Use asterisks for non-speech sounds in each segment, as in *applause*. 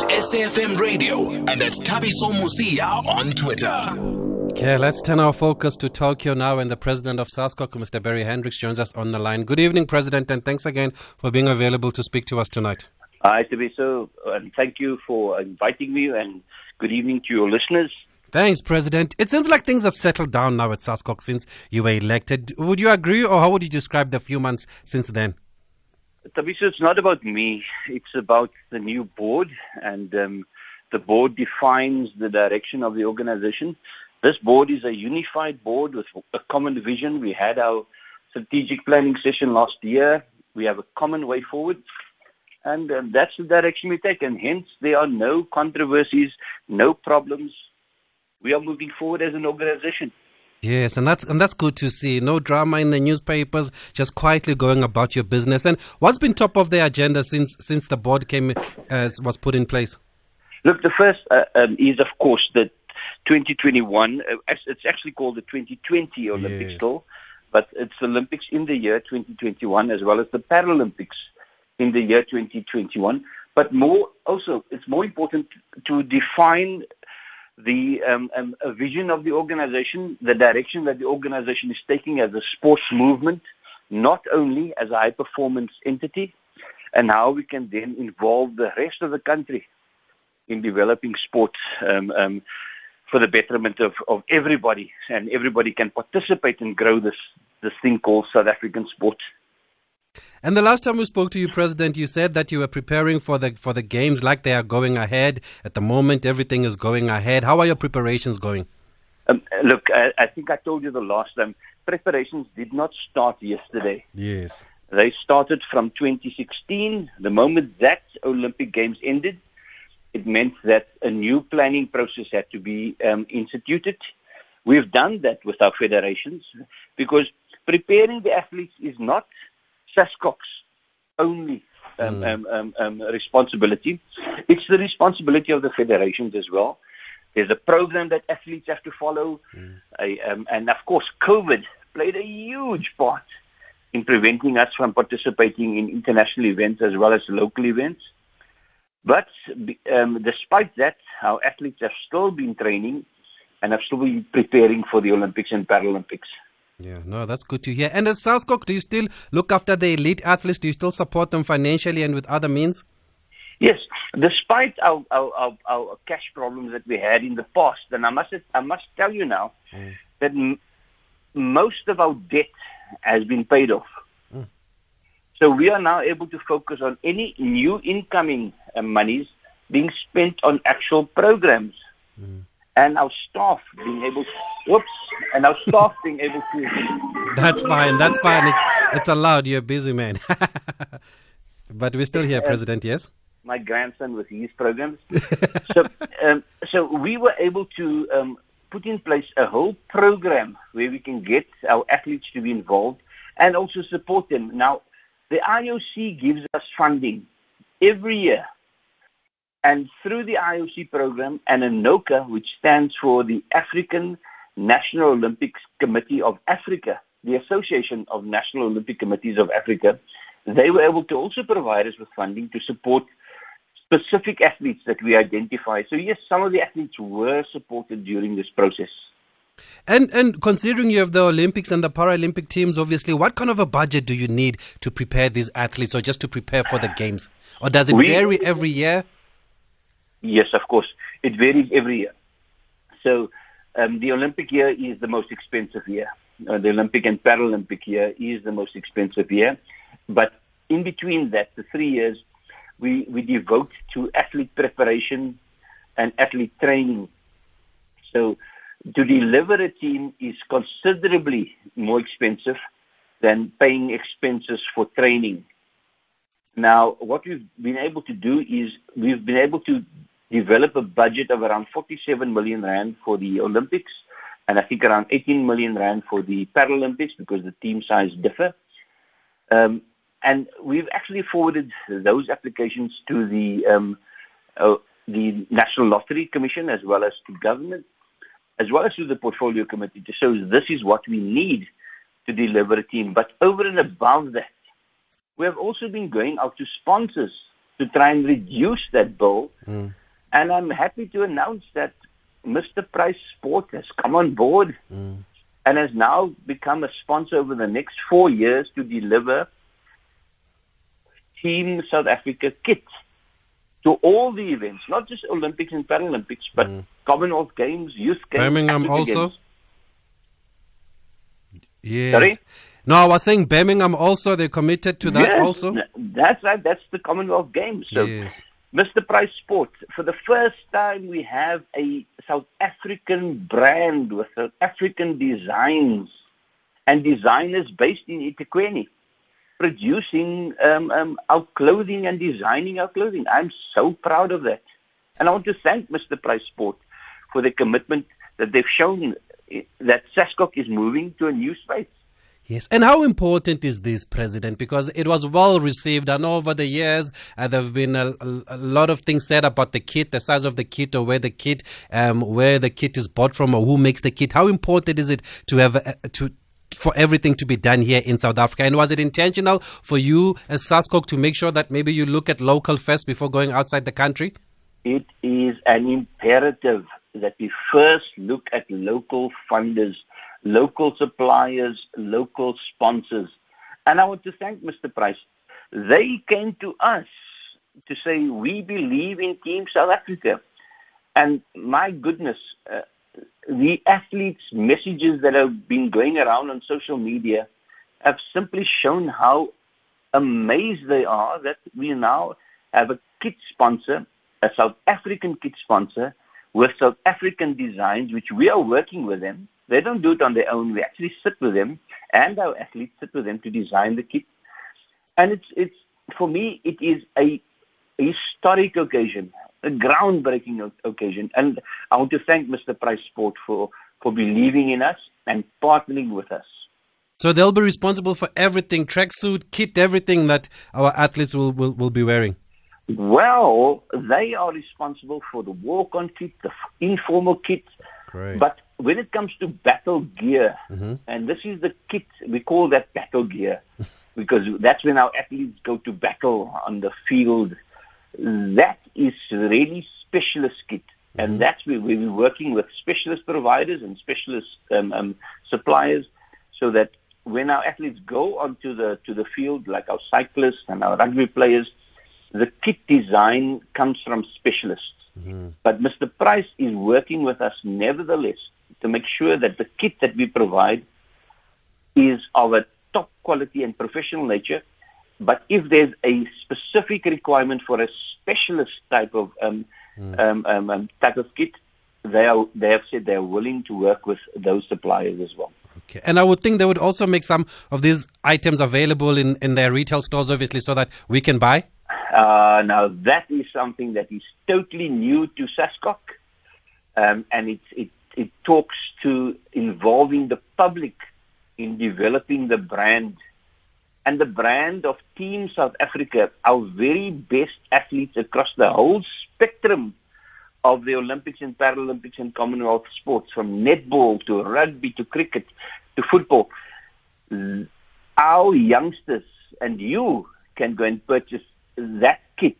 That's SAFM Radio, and that's Thabiso Mosia on Twitter. Okay, let's turn our focus to Tokyo now, and the president of SASCOC, Mr. Barry Hendricks, joins us on the line. Good evening, President, and thanks again for being available to speak to us tonight. Hi, Thabiso, and thank you for inviting me, and good evening to your listeners. Thanks, President. It seems like things have settled down now at SASCOC since you were elected. Would you agree, or how would you describe the few months since then? Thabiso, it's not about me. It's about the new board, and um, the board defines the direction of the organization. This board is a unified board with a common vision. We had our strategic planning session last year. We have a common way forward, and um, that's the direction we take. And hence, there are no controversies, no problems, we are moving forward as an organization. Yes, and that's and that's good to see. No drama in the newspapers, just quietly going about your business. And what's been top of the agenda since since the board came uh, was put in place? Look, the first uh, um, is of course the 2021. Uh, it's actually called the 2020 Olympics yes. still, but it's Olympics in the year 2021 as well as the Paralympics in the year 2021. But more also, it's more important to define the um, um, vision of the organization, the direction that the organization is taking as a sports movement, not only as a high performance entity, and how we can then involve the rest of the country in developing sports um, um, for the betterment of, of everybody, and everybody can participate and grow this this thing called South African sport. And the last time we spoke to you, President, you said that you were preparing for the for the games like they are going ahead. At the moment, everything is going ahead. How are your preparations going? Um, look, I, I, think I told you the last time. Preparations did not start yesterday. Yes. They started from 2016. The moment that Olympic Games ended, it meant that a new planning process had to be um, instituted. We've done that with our federations because preparing the athletes is not SASCOC's only um, mm. um, um, um, responsibility. It's the responsibility of the federations as well. There's a program that athletes have to follow. Mm. Um, and of course, COVID played a huge part in preventing us from participating in international events as well as local events. But um, despite that, our athletes have still been training and have still been preparing for the Olympics and Paralympics. Yeah, no, that's good to hear. And as SASCOC, do you still look after the elite athletes? Do you still support them financially and with other means? Yes, despite our, our, our, our cash problems that we had in the past, and I must I must tell you now mm. that m- most of our debt has been paid off. Mm. So we are now able to focus on any new incoming uh, monies being spent on actual programs. Mm and our staff being able to, whoops, and our staff being able to. *laughs* That's fine. That's fine. It's it's allowed. You're a busy, man. *laughs* but we're still here, President. Yes. My grandson with his programs. so, *laughs* um, so we were able to um, put in place a whole program where we can get our athletes to be involved and also support them. Now, the IOC gives us funding every year and through the IOC program and ANOCA, which stands for the African National Olympics Committee of Africa, the Association of National Olympic Committees of Africa, they were able to also provide us with funding to support specific athletes that we identify. So yes, some of the athletes were supported during this process. And and considering you have the Olympics and the Paralympic teams, obviously, what kind of a budget do you need to prepare these athletes, or just to prepare for the games, or does it we, vary every year? Yes, of course. It varies every year. So um, the Olympic year is the most expensive year. Uh, the Olympic and Paralympic year is the most expensive year. But in between that, the three years, we, we devote to athlete preparation and athlete training. So to deliver a team is considerably more expensive than paying expenses for training. Now, what we've been able to do is we've been able to develop a budget of around 47 million rand for the Olympics, and I think around 18 million rand for the Paralympics because the team size differ. Um, and we've actually forwarded those applications to the um, uh, the National Lottery Commission as well as to government, as well as to the Portfolio Committee to show this is what we need to deliver a team. But over and above that, we have also been going out to sponsors to try and reduce that bill. And I'm happy to announce that Mr. Price Sport has come on board mm. and has now become a sponsor over the next four years to deliver Team South Africa kit to all the events, not just Olympics and Paralympics, but mm. Commonwealth Games, Youth Games, Birmingham Africa also? Games. Yes. Sorry? No, I was saying Birmingham also. They're committed to that Yes, also. That's right. That's the Commonwealth Games. So, Yes. Mr. Price Sport, for the first time, we have a South African brand with South African designs and designers based in eThekwini producing um, um, our clothing and designing our clothing. I'm so proud of that. And I want to thank Mr. Price Sport for the commitment that they've shown eh, that SASCOC is moving to a new space. Yes. And how important is this, President? Because it was well received. Know over the years uh, there have been a, a, a lot of things said about the kit, the size of the kit, or where the kit, um, where the kit is bought from, or who makes the kit. How important is it to have uh, to for everything to be done here in South Africa? And was it intentional for you as SASCOC to make sure that maybe you look at local first before going outside the country? it is an imperative that we first look at local funders, local suppliers, local sponsors. And I want to thank Mr. Price. They came to us to say, we believe in Team South Africa. And my goodness, uh, the athletes' messages that have been going around on social media have simply shown how amazed they are that we now have a kit sponsor, a South African kit sponsor with South African designs, which we are working with them. They don't do it on their own. We actually sit with them and our athletes sit with them to design the kit. And it's, it's, for me, it is a historic occasion, a groundbreaking o- occasion. And I want to thank Mr. Price Sport for, for believing in us and partnering with us. So they'll be responsible for everything, tracksuit, kit, everything that our athletes will, will, will be wearing. Well, they are responsible for the walk-on kit, the informal kit. Great. But when it comes to battle gear, and this is the kit, we call that battle gear *laughs* because that's when our athletes go to battle on the field. That is really specialist kit. And that's where we're working with specialist providers and specialist um, um, suppliers so that when our athletes go onto the to the field, like our cyclists and our rugby players, the kit design comes from specialists. But Mr. Price is working with us nevertheless to make sure that the kit that we provide is of a top quality and professional nature. But if there's a specific requirement for a specialist type of um, um, um, um, type of kit, they are they have said they're willing to work with those suppliers as well. Okay. And I would think they would also make some of these items available in, in their retail stores, obviously, so that we can buy. Uh, now that is something that is totally new to SASCOC, um, and it's it it talks to involving the public in developing the brand and the brand of Team South Africa, our very best athletes across the whole spectrum of the Olympics and Paralympics and Commonwealth sports, from netball to rugby to cricket to football. Our youngsters and you can go and purchase that kit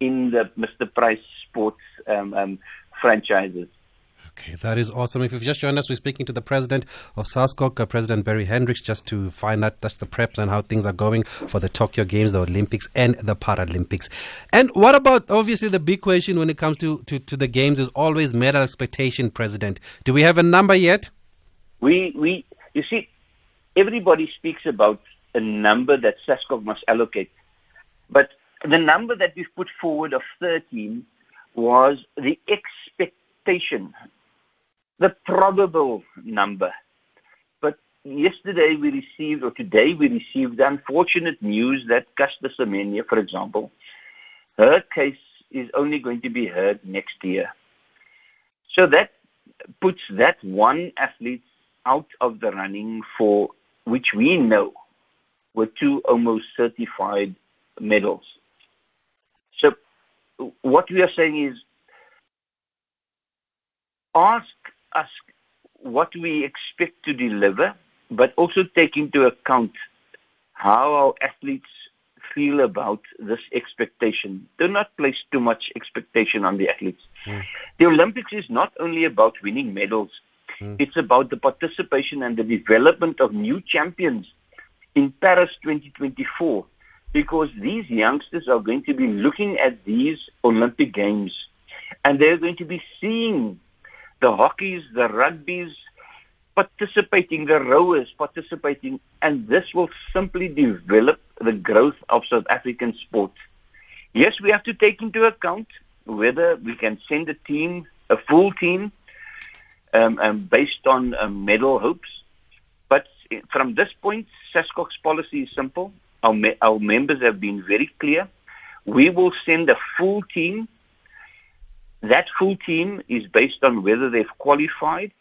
in the Mr. Price Sports um, um, franchises. Okay, that is awesome. If you've just joined us, we're speaking to the president of SASCOC, uh, President Barry Hendricks, just to find out that's the preps and how things are going for the Tokyo Games, the Olympics, and the Paralympics. And what about, obviously, the big question when it comes to, to, to the Games is always medal expectation, President. Do we have a number yet? We, we, you see, everybody speaks about a number that SASCOC must allocate. But the number that we've put forward of 13 was the expectation, the probable number. But yesterday we received, or today we received the unfortunate news that Caster Semenya, for example, her case is only going to be heard next year. So that puts that one athlete out of the running for which we know were two almost certified medals. So what we are saying is ask us what we expect to deliver, but also take into account how our athletes feel about this expectation. Do not place too much expectation on the athletes. Mm. The Olympics is not only about winning medals, mm. it's about the participation and the development of new champions in Paris 2024 because these youngsters are going to be looking at these Olympic Games and they're going to be seeing the hockeys, the rugbies, participating, the rowers participating, and this will simply develop the growth of South African sport. Yes, we have to take into account whether we can send a team, a full team, um, um, based on um, medal hopes. But from this point, SASCOC's policy is simple. Our, me- our members have been very clear. We will send a full team. That full team is based on whether they've qualified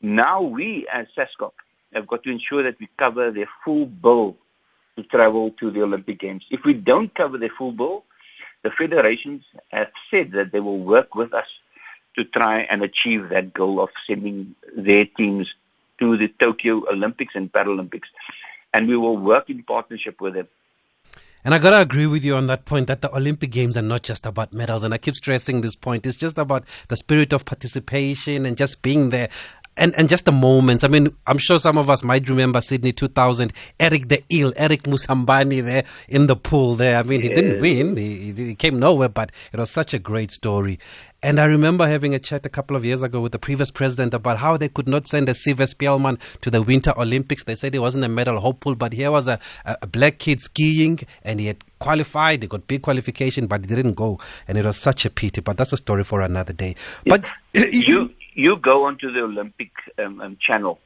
now we, as SASCOC, have got to ensure that we cover their full bill to travel to the Olympic Games. If we don't cover their full bill, the federations have said that they will work with us to try and achieve that goal of sending their teams to the Tokyo Olympics and Paralympics. And we will work in partnership with them. And I gotta agree with you on that point that the Olympic Games are not just about medals. And I keep stressing this point. It's just about the spirit of participation and just being there and, and just the moments. I mean, I'm sure some of us might remember Sydney 2000, Eric the Eel, Eric Moussambani there in the pool there. I mean, he didn't win, he, he came nowhere, but it was such a great story. And I remember having a chat a couple of years ago with the previous president about how they could not send a Sive Speelman to the Winter Olympics. They said he wasn't a medal hopeful, but here was a, a black kid skiing and he had qualified, he got big qualification, but he didn't go. And it was such a pity, but that's a story for another day. But *coughs* you, you go onto the Olympic um, um, channel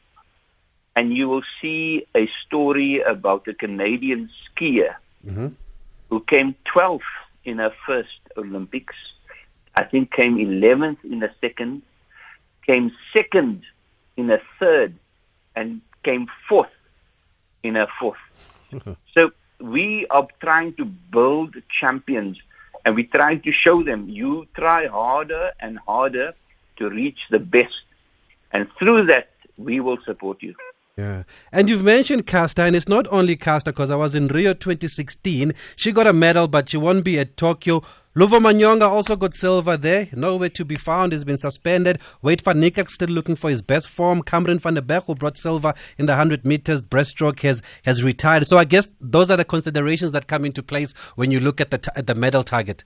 and you will see a story about a Canadian skier mm-hmm. who came 12th in her first Olympics. I think came 11th in the second, came second in the third, and came fourth in a 4th *laughs* so we are trying to build champions, and we're trying to show them you try harder and harder to reach the best. And through that, we will support you. Yeah. And you've mentioned Caster, and it's not only Caster, because I was in Rio 2016. She got a medal, but she won't be at Tokyo. Luvo Manyonga also got silver there. Nowhere to be found. He's been suspended. Wayde van Niekerk still looking for his best form. Cameron van der Burgh, who brought silver in the 100 meters breaststroke, has, has retired. So I guess those are the considerations that come into place when you look at the, t- at the medal target.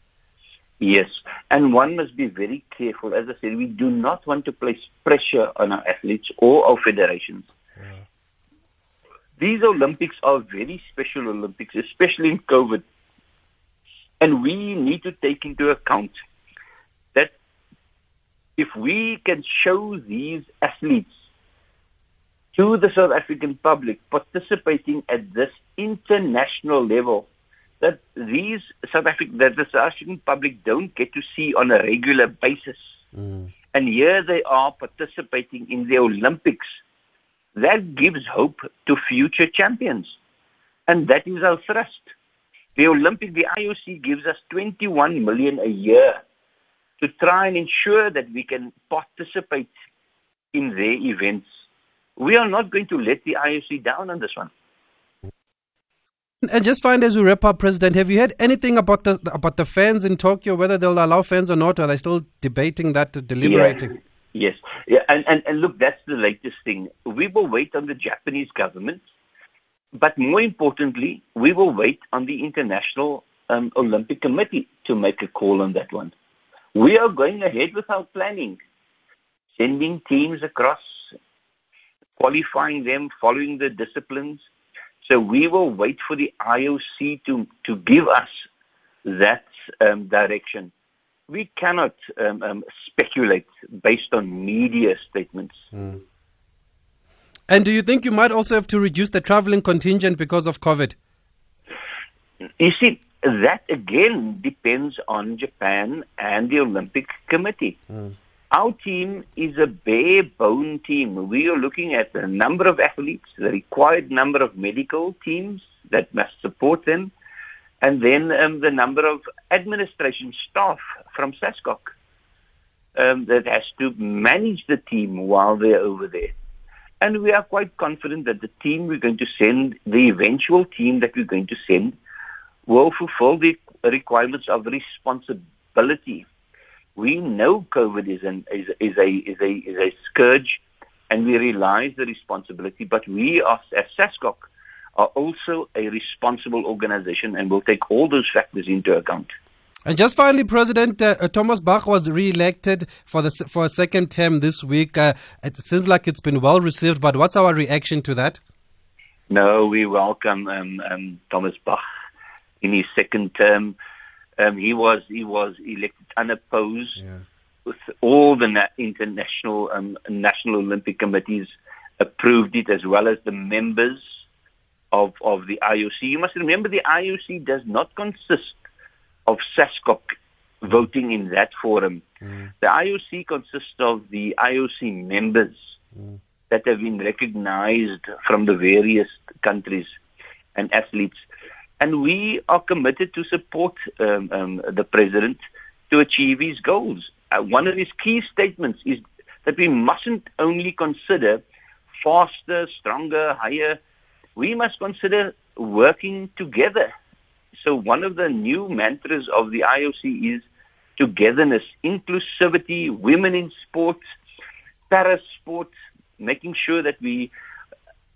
Yes, and one must be very careful. As I said, we do not want to place pressure on our athletes or our federations. Yeah. These Olympics are very special Olympics, especially in COVID. And we need to take into account that if we can show these athletes to the South African public participating at this international level, that these South African that the South African public don't get to see on a regular basis. Mm. And here they are participating in the Olympics. That gives hope to future champions. And that is our thrust. The Olympic, the IOC gives us 21 million a year to try and ensure that we can participate in their events. We are not going to let the IOC down on this one. And just find as we wrap up, President, have you heard anything about the about the fans in Tokyo, whether they'll allow fans or not? Are they still debating that, deliberating? Yeah. Yes, yeah, and, and and look, that's the latest thing. We will wait on the Japanese government, but more importantly, we will wait on the International um, Olympic Committee to make a call on that one. We are going ahead with our planning, sending teams across, qualifying them, following the disciplines so we will wait for the IOC to, to give us that um, direction. We cannot um, um, speculate based on media statements. Mm. And do you think you might also have to reduce the traveling contingent because of COVID? You see, that again depends on Japan and the Olympic Committee. Mm. Our team is a bare bone team. We are looking at the number of athletes, the required number of medical teams that must support them, and then um, the number of administration staff from SASCOC um, that has to manage the team while they're over there. And we are quite confident that the team we're going to send, the eventual team that we're going to send, will fulfill the requirements of responsibility. We know COVID is, an, is, is, a, is, a, is a scourge and we realize the responsibility, but we as SASCOC are also a responsible organization and will take all those factors into account. And just finally, President uh, uh, Thomas Bach was re-elected for the for a second term this week. Uh, it seems like it's been well received, but what's our reaction to that? No, we welcome um, um, Thomas Bach in his second term. Um, he was he was elected unopposed. Yeah. With all the na- international um, national Olympic committees approved it, as well as the members of of the IOC. You must remember the IOC does not consist of SASCOC voting in that forum. Mm. The IOC consists of the IOC members mm. that have been recognized from the various countries and athletes. And we are committed to support um, um, the president to achieve his goals. Uh, one of his key statements is that we mustn't only consider faster, stronger, higher. We must consider working together so one of the new mantras of the IOC is togetherness, inclusivity, women in sports, para sports, making sure that we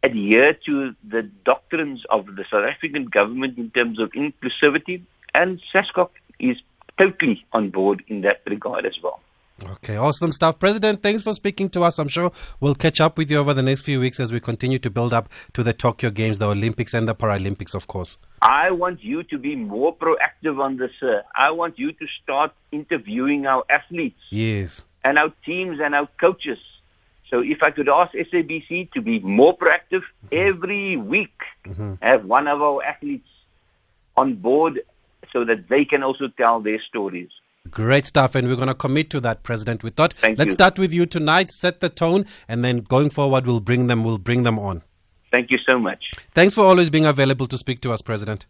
adhere to the doctrines of the South African government in terms of inclusivity, and SASCOC is totally on board in that regard as well. Okay, awesome stuff. President, thanks for speaking to us. I'm sure we'll catch up with you over the next few weeks as we continue to build up to the Tokyo Games, the Olympics, and the Paralympics, of course. I want you to be more proactive on this, sir. I want you to start interviewing our athletes. Yes. And our teams and our coaches. So if I could ask SABC to be more proactive mm-hmm. every week, mm-hmm. have one of our athletes on board so that they can also tell their stories. Great stuff, and we're going to commit to that, President. We thought Thank let's you. start with you tonight, set the tone, and then going forward, we'll bring them. We'll bring them on. Thank you so much. Thanks for always being available to speak to us, President.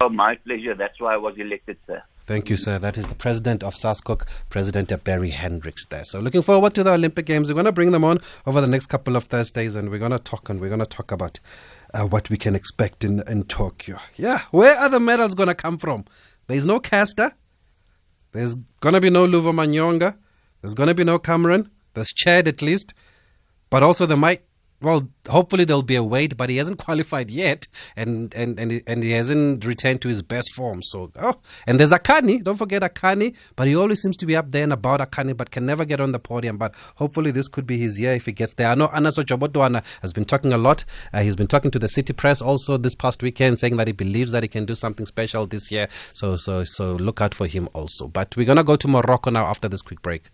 Oh, my pleasure. That's why I was elected, sir. Thank you, sir. That is the president of SASCOC, President Barry Hendricks there. So looking forward to the Olympic Games. We're going to bring them on over the next couple of Thursdays and we're going to talk and we're going to talk about uh, what we can expect in, in Tokyo. Yeah, where are the medals going to come from? There's no Caster. There's going to be no Luvo Manyonga. There's going to be no Cameron. There's Chad at least. But also there might well, hopefully there'll be a Wayde, but he hasn't *laughs* qualified yet, and and and and he hasn't returned to his best form. So, oh, and there's Akani. Don't forget Akani, but he always seems to be up there and about Akani, but can never get on the podium. But hopefully this could be his year if he gets there. I know Anaso Jobodwana has been talking a lot. Uh, he's been talking to the City Press also this past weekend, saying that he believes that he can do something special this year. So so so look out for him also. But we're gonna go to Morocco now after this quick break.